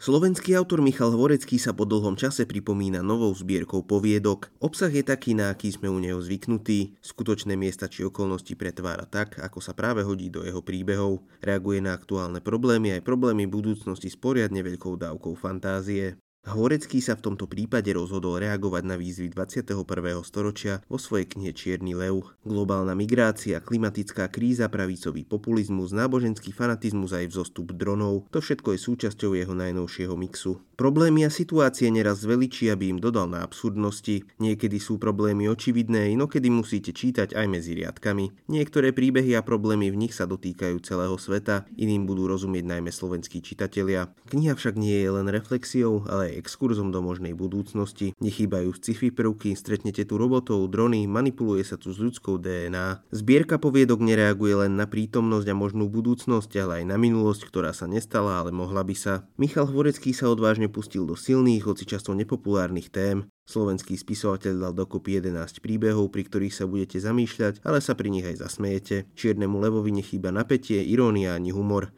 Slovenský autor Michal Hvorecký sa po dlhom čase pripomína novou zbierkou poviedok. Obsah je taký, na aký sme u neho zvyknutí. Skutočné miesta či okolnosti pretvára tak, ako sa práve hodí do jeho príbehov. Reaguje na aktuálne problémy aj problémy budúcnosti s poriadne veľkou dávkou fantázie. Horecký sa v tomto prípade rozhodol reagovať na výzvy 21. storočia vo svojej knihe Čierny lev. Globálna migrácia, klimatická kríza, pravicový populizmus, náboženský fanatizmus aj vzostup dronov, to všetko je súčasťou jeho najnovšieho mixu. Problémy a situácie neraz zveličí, aby im dodal na absurdnosti. Niekedy sú problémy očividné, inokedy musíte čítať aj medzi riadkami. Niektoré príbehy a problémy v nich sa dotýkajú celého sveta, iným budú rozumieť najmä slovenskí čitatelia. Kniha však nie je len reflexiou, ale aj exkurzom do možnej budúcnosti. Nechýbajú sci-fi prvky, stretnete tu robotov, drony, manipuluje sa tu s ľudskou DNA. Zbierka poviedok nereaguje len na prítomnosť a možnú budúcnosť, ale aj na minulosť, ktorá sa nestala, ale mohla by sa. Michal Hvorecký sa odvážne pustil do silných, hoci často nepopulárnych tém. Slovenský spisovateľ dal dokopy 11 príbehov, pri ktorých sa budete zamýšľať, ale sa pri nich aj zasmejete. Čiernemu levovi nechýba napätie, irónia ani humor.